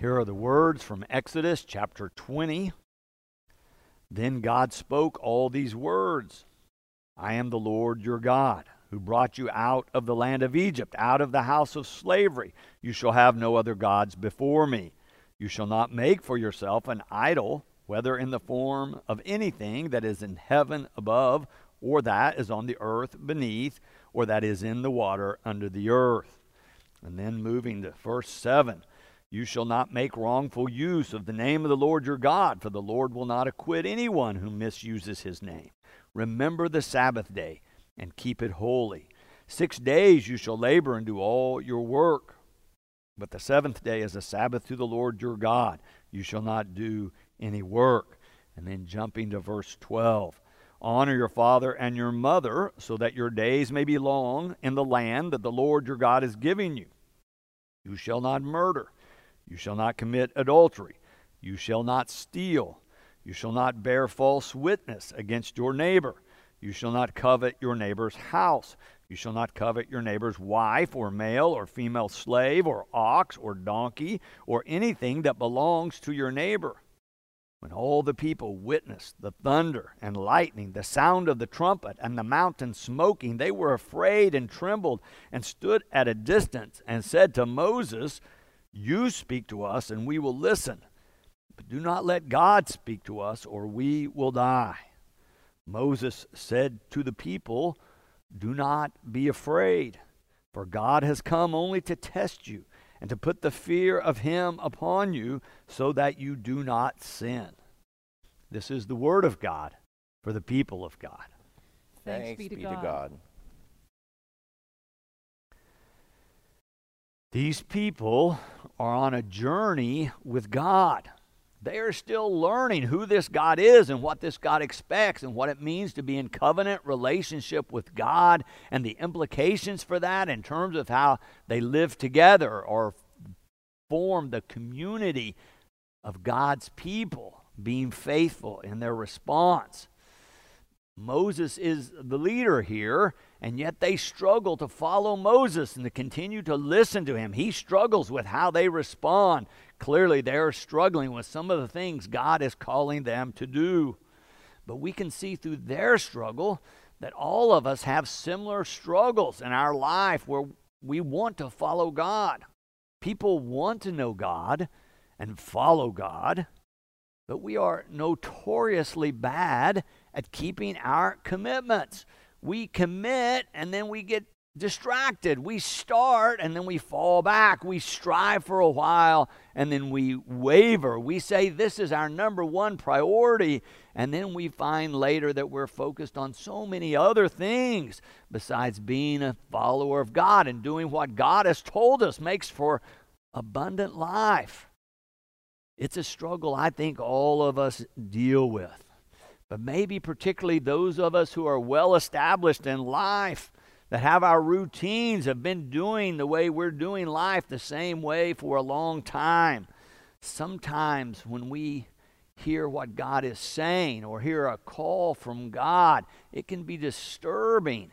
Here are the words from Exodus chapter 20. Then God spoke all these words I am the Lord your God, who brought you out of the land of Egypt, out of the house of slavery. You shall have no other gods before me. You shall not make for yourself an idol, whether in the form of anything that is in heaven above, or that is on the earth beneath, or that is in the water under the earth. And then moving to verse 7 you shall not make wrongful use of the name of the Lord your God, for the Lord will not acquit anyone who misuses his name. Remember the Sabbath day and keep it holy. Six days you shall labor and do all your work. But the seventh day is a Sabbath to the Lord your God. You shall not do any work. And then jumping to verse 12 Honor your father and your mother, so that your days may be long in the land that the Lord your God is giving you. You shall not murder. You shall not commit adultery. You shall not steal. You shall not bear false witness against your neighbor. You shall not covet your neighbor's house. You shall not covet your neighbor's wife, or male or female slave, or ox, or donkey, or anything that belongs to your neighbor. When all the people witnessed the thunder and lightning, the sound of the trumpet, and the mountain smoking, they were afraid and trembled, and stood at a distance, and said to Moses, you speak to us, and we will listen. But do not let God speak to us, or we will die. Moses said to the people, Do not be afraid, for God has come only to test you and to put the fear of him upon you, so that you do not sin. This is the word of God for the people of God. Thanks, Thanks be, to, be God. to God. These people are on a journey with God. They are still learning who this God is and what this God expects and what it means to be in covenant relationship with God and the implications for that in terms of how they live together or form the community of God's people, being faithful in their response. Moses is the leader here, and yet they struggle to follow Moses and to continue to listen to him. He struggles with how they respond. Clearly, they're struggling with some of the things God is calling them to do. But we can see through their struggle that all of us have similar struggles in our life where we want to follow God. People want to know God and follow God, but we are notoriously bad at keeping our commitments. We commit and then we get distracted. We start and then we fall back. We strive for a while and then we waver. We say this is our number one priority, and then we find later that we're focused on so many other things besides being a follower of God and doing what God has told us makes for abundant life. It's a struggle I think all of us deal with but maybe particularly those of us who are well established in life, that have our routines, have been doing the way we're doing life the same way for a long time. Sometimes when we hear what God is saying or hear a call from God, it can be disturbing.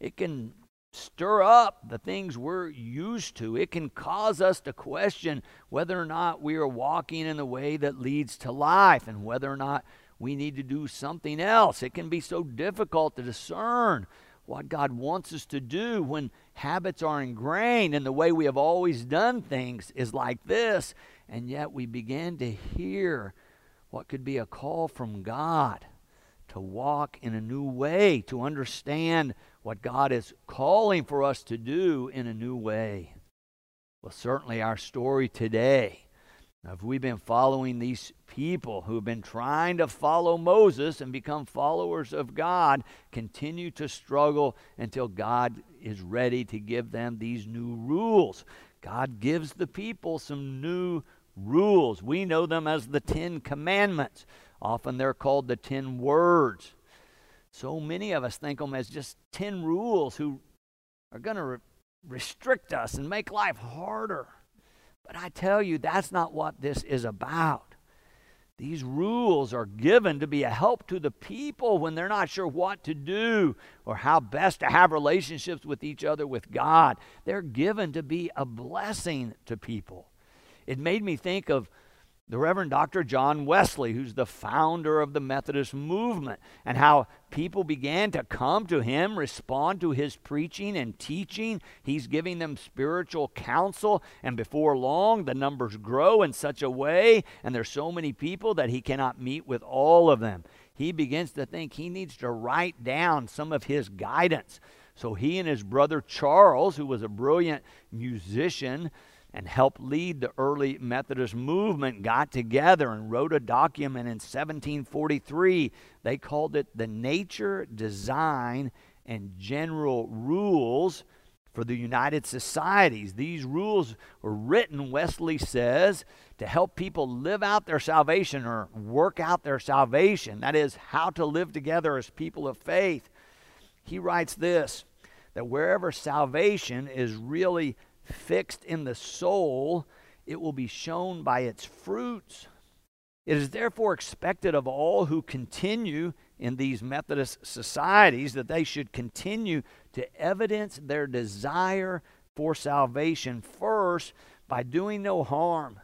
It can stir up the things we're used to. It can cause us to question whether or not we are walking in the way that leads to life and whether or not we need to do something else. It can be so difficult to discern what God wants us to do when habits are ingrained and the way we have always done things is like this. And yet we begin to hear what could be a call from God to walk in a new way, to understand what God is calling for us to do in a new way. Well, certainly our story today have we've been following these people who have been trying to follow Moses and become followers of God, continue to struggle until God is ready to give them these new rules? God gives the people some new rules. We know them as the Ten Commandments. Often they're called the Ten Words. So many of us think of them as just 10 rules who are going to re- restrict us and make life harder. But I tell you, that's not what this is about. These rules are given to be a help to the people when they're not sure what to do or how best to have relationships with each other with God. They're given to be a blessing to people. It made me think of the Reverend Dr. John Wesley, who's the founder of the Methodist movement, and how people began to come to him, respond to his preaching and teaching. He's giving them spiritual counsel, and before long, the numbers grow in such a way, and there's so many people that he cannot meet with all of them. He begins to think he needs to write down some of his guidance. So he and his brother Charles, who was a brilliant musician, and helped lead the early Methodist movement got together and wrote a document in 1743. They called it the Nature, Design, and General Rules for the United Societies. These rules were written, Wesley says, to help people live out their salvation or work out their salvation. That is, how to live together as people of faith. He writes this that wherever salvation is really fixed in the soul, it will be shown by its fruits. It is therefore expected of all who continue in these Methodist societies that they should continue to evidence their desire for salvation first by doing no harm,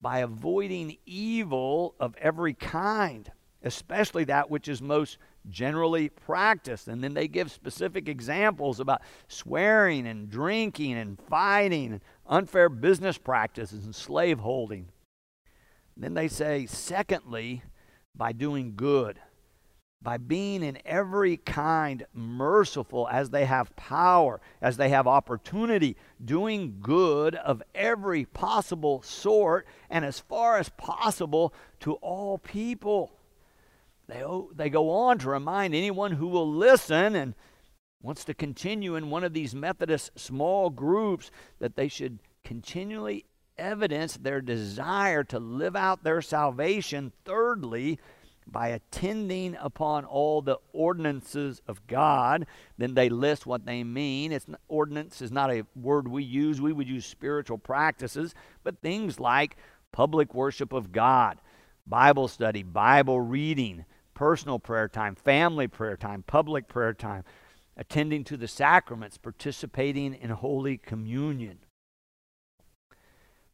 by avoiding evil of every kind, especially that which is most generally practiced. And then they give specific examples about swearing and drinking and fighting and unfair business practices and slaveholding. Then they say, secondly, by doing good, by being in every kind merciful as they have power, as they have opportunity, doing good of every possible sort, and as far as possible to all people. They, they go on to remind anyone who will listen and wants to continue in one of these Methodist small groups that they should continually evidence their desire to live out their salvation, thirdly, by attending upon all the ordinances of God. Then they list what they mean. It's ordinance is not a word we use. We would use spiritual practices, but things like public worship of God, Bible study, Bible reading, personal prayer time, family prayer time, public prayer time, attending to the sacraments, participating in Holy Communion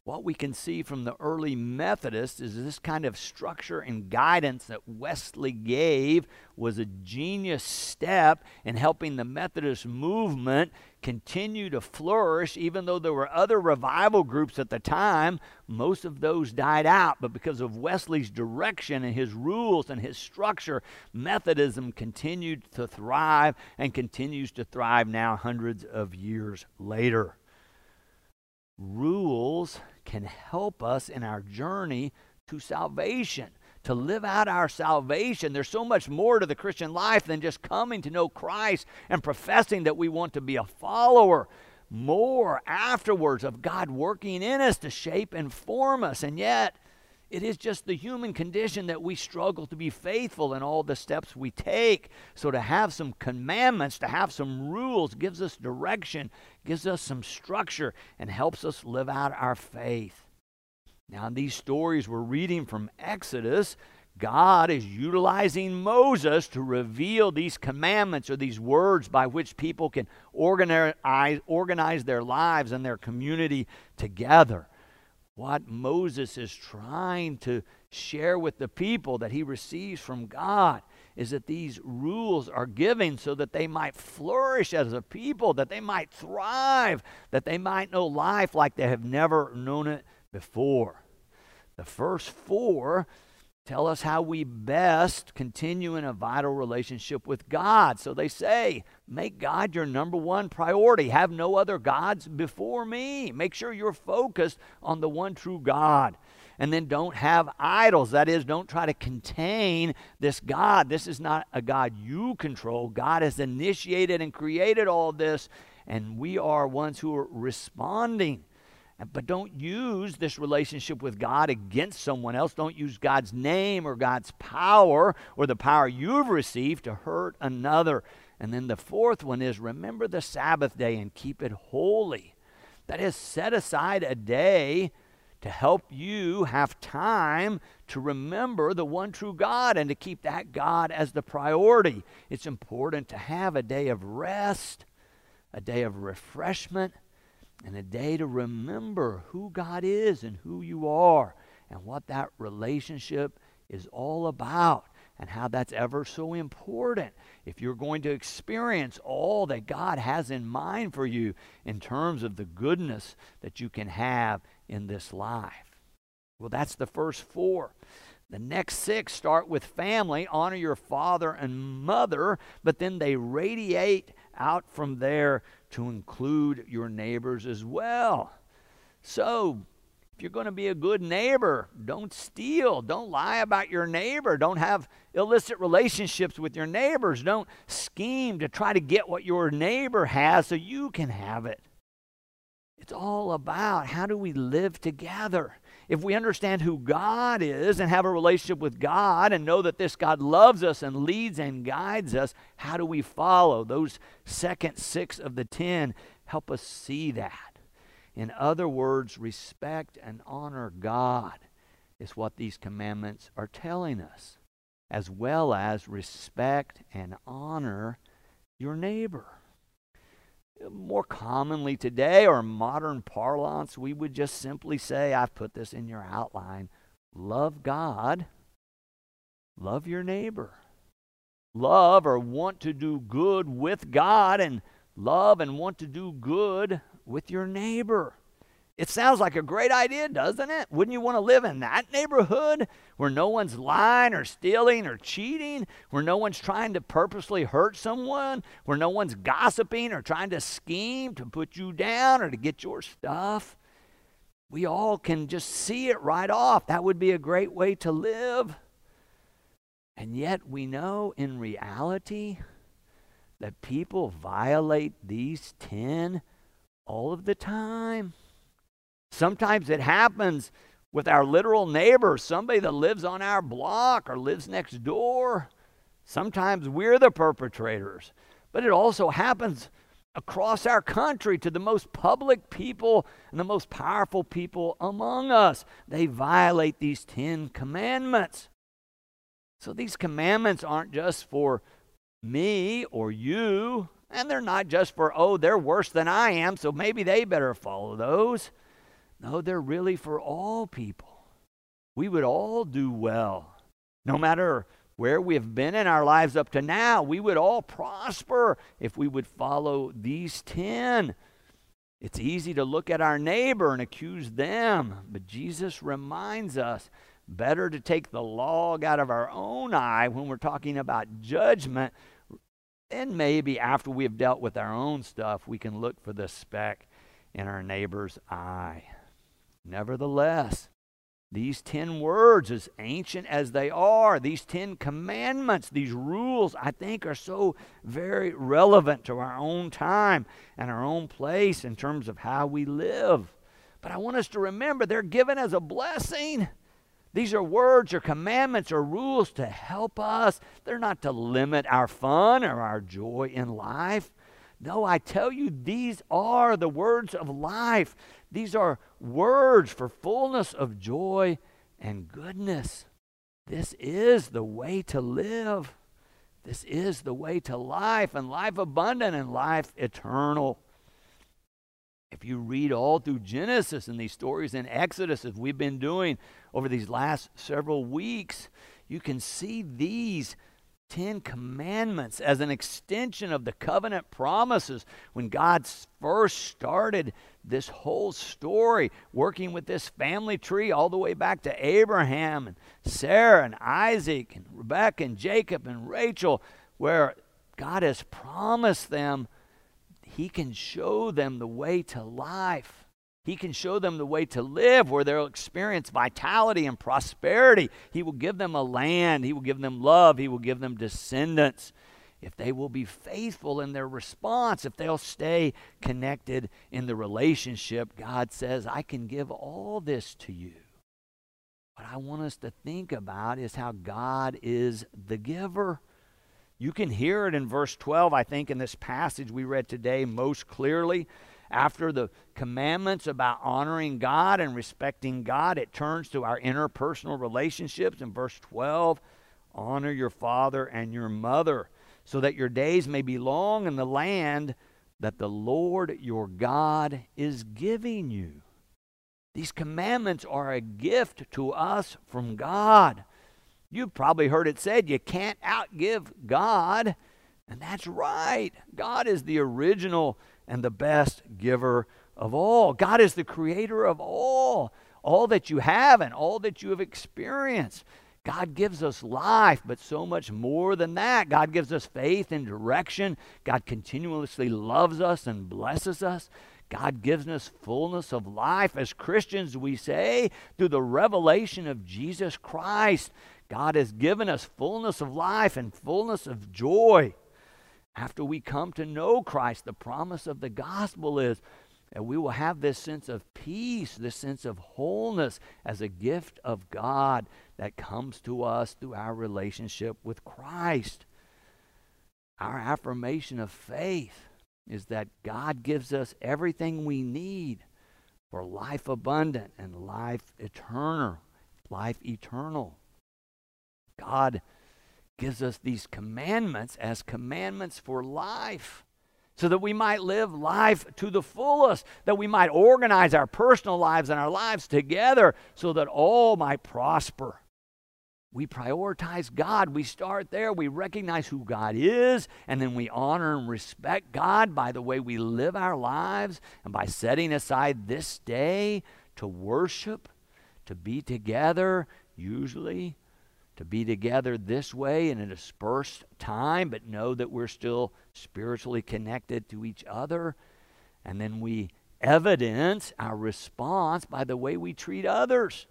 what we can see from the early Methodists is this kind of structure and guidance that Wesley gave was a genius step in helping the Methodist movement continue to flourish, even though there were other revival groups at the time. Most of those died out, but because of Wesley's direction and his rules and his structure, Methodism continued to thrive and continues to thrive now, hundreds of years later. Rules can help us in our journey to salvation, to live out our salvation. There's so much more to the Christian life than just coming to know Christ and professing that we want to be a follower. More afterwards of God working in us to shape and form us. And yet, it is just the human condition that we struggle to be faithful in all the steps we take. So, to have some commandments, to have some rules, gives us direction, gives us some structure, and helps us live out our faith. Now, in these stories we're reading from Exodus, God is utilizing Moses to reveal these commandments or these words by which people can organize, organize their lives and their community together what Moses is trying to share with the people that he receives from God is that these rules are given so that they might flourish as a people, that they might thrive, that they might know life like they have never known it before. The first four tell us how we best continue in a vital relationship with God. So they say, make God your number one priority. Have no other gods before me. Make sure you're focused on the one true God. And then don't have idols. That is, don't try to contain this God. This is not a God you control. God has initiated and created all this, and we are ones who are responding but don't use this relationship with God against someone else. Don't use God's name or God's power or the power you've received to hurt another. And then the fourth one is remember the Sabbath day and keep it holy. That is, set aside a day to help you have time to remember the one true God and to keep that God as the priority. It's important to have a day of rest, a day of refreshment, and a day to remember who God is and who you are and what that relationship is all about and how that's ever so important if you're going to experience all that God has in mind for you in terms of the goodness that you can have in this life. Well, that's the first four. The next six start with family, honor your father and mother, but then they radiate out from there to include your neighbors as well. So, if you're going to be a good neighbor, don't steal. Don't lie about your neighbor. Don't have illicit relationships with your neighbors. Don't scheme to try to get what your neighbor has so you can have it. It's all about how do we live together. If we understand who God is and have a relationship with God and know that this God loves us and leads and guides us, how do we follow? Those second six of the ten help us see that. In other words, respect and honor God is what these commandments are telling us, as well as respect and honor your neighbor. More commonly today, or modern parlance, we would just simply say, I've put this in your outline love God, love your neighbor. Love or want to do good with God and love and want to do good with your neighbor. It sounds like a great idea, doesn't it? Wouldn't you want to live in that neighborhood where no one's lying or stealing or cheating, where no one's trying to purposely hurt someone, where no one's gossiping or trying to scheme to put you down or to get your stuff? We all can just see it right off. That would be a great way to live. And yet we know in reality that people violate these 10 all of the time. Sometimes it happens with our literal neighbor, somebody that lives on our block or lives next door. Sometimes we're the perpetrators. But it also happens across our country to the most public people and the most powerful people among us. They violate these Ten Commandments. So these commandments aren't just for me or you and they're not just for, oh, they're worse than I am, so maybe they better follow those. No, they're really for all people. We would all do well. No matter where we have been in our lives up to now, we would all prosper if we would follow these 10. It's easy to look at our neighbor and accuse them, but Jesus reminds us better to take the log out of our own eye when we're talking about judgment and maybe after we have dealt with our own stuff, we can look for the speck in our neighbor's eye. Nevertheless, these 10 words, as ancient as they are, these 10 commandments, these rules, I think are so very relevant to our own time and our own place in terms of how we live. But I want us to remember they're given as a blessing. These are words or commandments or rules to help us. They're not to limit our fun or our joy in life. No, I tell you, these are the words of life. These are words for fullness of joy and goodness. This is the way to live. This is the way to life and life abundant and life eternal. If you read all through Genesis and these stories in Exodus, as we've been doing over these last several weeks, you can see these Ten Commandments as an extension of the covenant promises when God first started this whole story, working with this family tree all the way back to Abraham and Sarah and Isaac and Rebekah and Jacob and Rachel, where God has promised them he can show them the way to life. He can show them the way to live where they'll experience vitality and prosperity. He will give them a land. He will give them love. He will give them descendants. If they will be faithful in their response, if they'll stay connected in the relationship, God says, I can give all this to you. What I want us to think about is how God is the giver. You can hear it in verse 12, I think, in this passage we read today most clearly. After the commandments about honoring God and respecting God, it turns to our interpersonal relationships. In verse 12, honor your father and your mother, so that your days may be long in the land that the Lord your God is giving you. These commandments are a gift to us from God. You've probably heard it said you can't outgive God. And that's right. God is the original and the best giver of all. God is the creator of all, all that you have and all that you have experienced. God gives us life, but so much more than that. God gives us faith and direction. God continuously loves us and blesses us. God gives us fullness of life. As Christians, we say, through the revelation of Jesus Christ, God has given us fullness of life and fullness of joy. After we come to know Christ, the promise of the gospel is that we will have this sense of peace, this sense of wholeness as a gift of God that comes to us through our relationship with Christ. Our affirmation of faith is that God gives us everything we need for life abundant and life eternal. Life eternal. God gives us these commandments as commandments for life so that we might live life to the fullest, that we might organize our personal lives and our lives together so that all might prosper. We prioritize God. We start there. We recognize who God is, and then we honor and respect God by the way we live our lives and by setting aside this day to worship, to be together, usually to be together this way in a dispersed time, but know that we're still spiritually connected to each other. And then we evidence our response by the way we treat others,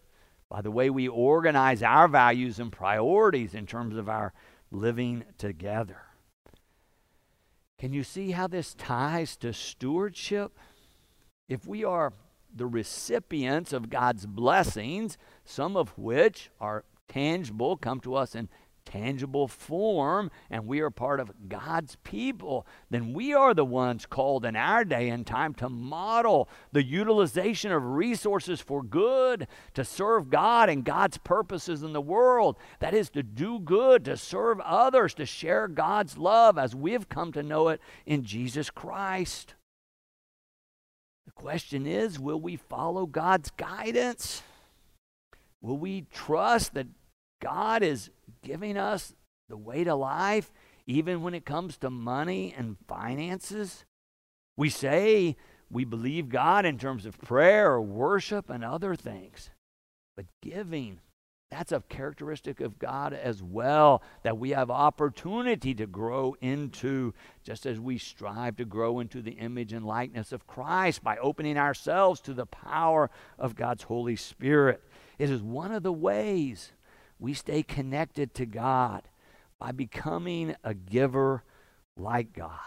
by the way we organize our values and priorities in terms of our living together. Can you see how this ties to stewardship? If we are the recipients of God's blessings, some of which are tangible, come to us in tangible form, and we are part of God's people, then we are the ones called in our day and time to model the utilization of resources for good, to serve God and God's purposes in the world. That is to do good, to serve others, to share God's love as we've come to know it in Jesus Christ. The question is will we follow God's guidance? Will we trust that God is giving us the way to life, even when it comes to money and finances. We say we believe God in terms of prayer or worship and other things, but giving, that's a characteristic of God as well that we have opportunity to grow into, just as we strive to grow into the image and likeness of Christ by opening ourselves to the power of God's Holy Spirit. It is one of the ways we stay connected to God by becoming a giver like God.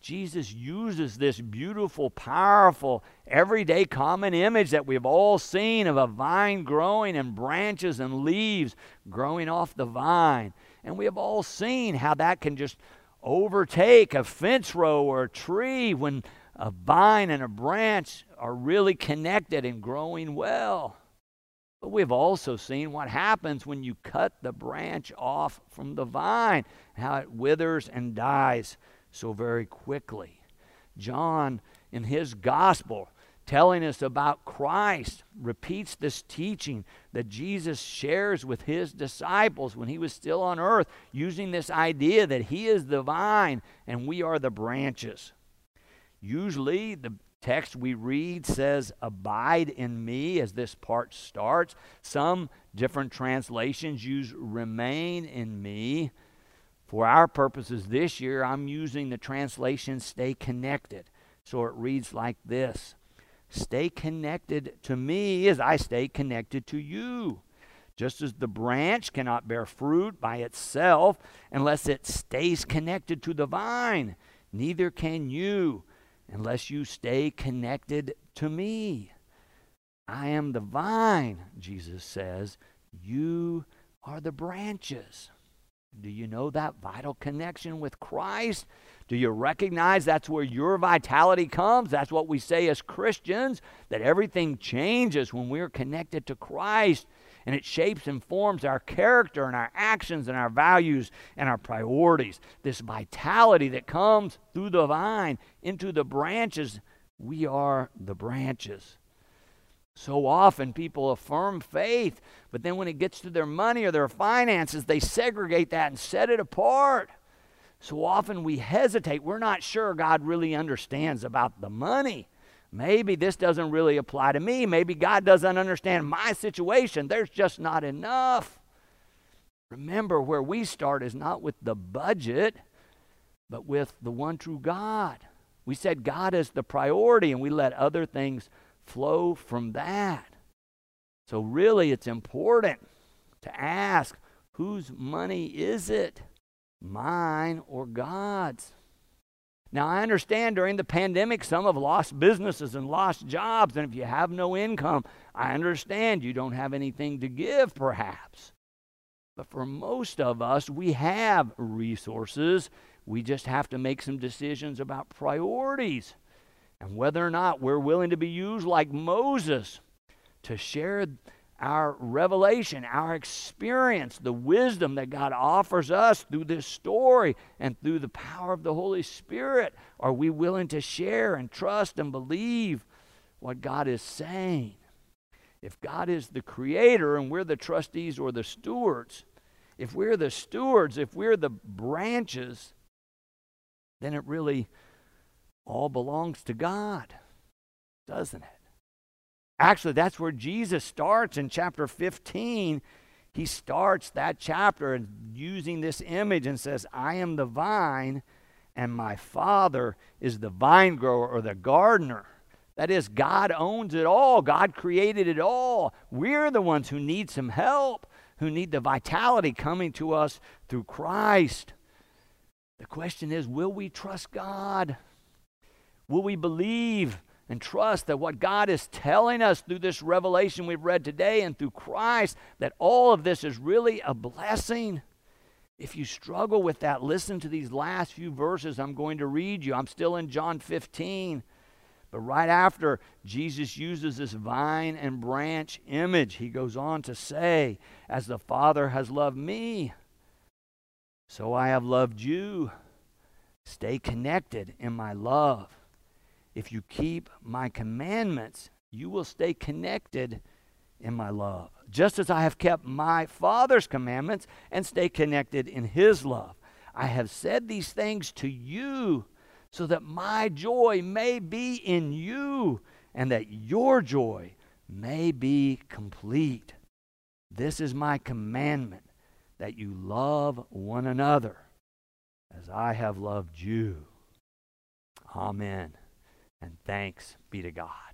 Jesus uses this beautiful, powerful, everyday common image that we've all seen of a vine growing and branches and leaves growing off the vine. And we have all seen how that can just overtake a fence row or a tree when a vine and a branch are really connected and growing well. But we've also seen what happens when you cut the branch off from the vine, how it withers and dies so very quickly. John, in his gospel, telling us about Christ, repeats this teaching that Jesus shares with his disciples when he was still on earth, using this idea that he is the vine and we are the branches. Usually, the text we read says, Abide in me, as this part starts. Some different translations use remain in me. For our purposes this year, I'm using the translation stay connected. So it reads like this Stay connected to me as I stay connected to you. Just as the branch cannot bear fruit by itself unless it stays connected to the vine, neither can you unless you stay connected to me. I am the vine, Jesus says. You are the branches. Do you know that vital connection with Christ? Do you recognize that's where your vitality comes? That's what we say as Christians, that everything changes when we're connected to Christ and it shapes and forms our character and our actions and our values and our priorities. This vitality that comes through the vine into the branches, we are the branches. So often people affirm faith, but then when it gets to their money or their finances, they segregate that and set it apart. So often we hesitate. We're not sure God really understands about the money. Maybe this doesn't really apply to me. Maybe God doesn't understand my situation. There's just not enough. Remember, where we start is not with the budget, but with the one true God. We said God is the priority, and we let other things flow from that. So, really, it's important to ask whose money is it? Mine or God's? Now, I understand during the pandemic, some have lost businesses and lost jobs. And if you have no income, I understand you don't have anything to give, perhaps. But for most of us, we have resources. We just have to make some decisions about priorities and whether or not we're willing to be used like Moses to share our revelation, our experience, the wisdom that God offers us through this story and through the power of the Holy Spirit? Are we willing to share and trust and believe what God is saying? If God is the creator and we're the trustees or the stewards, if we're the stewards, if we're the branches, then it really all belongs to God, doesn't it? Actually, that's where Jesus starts in chapter 15. He starts that chapter using this image and says, I am the vine, and my Father is the vine grower or the gardener. That is, God owns it all. God created it all. We're the ones who need some help, who need the vitality coming to us through Christ. The question is will we trust God? Will we believe and trust that what God is telling us through this revelation we've read today and through Christ, that all of this is really a blessing? If you struggle with that, listen to these last few verses I'm going to read you. I'm still in John 15. But right after Jesus uses this vine and branch image, he goes on to say, As the Father has loved me, so I have loved you. Stay connected in my love. If you keep my commandments, you will stay connected in my love, just as I have kept my Father's commandments and stay connected in his love. I have said these things to you so that my joy may be in you and that your joy may be complete. This is my commandment that you love one another as I have loved you. Amen and thanks be to God.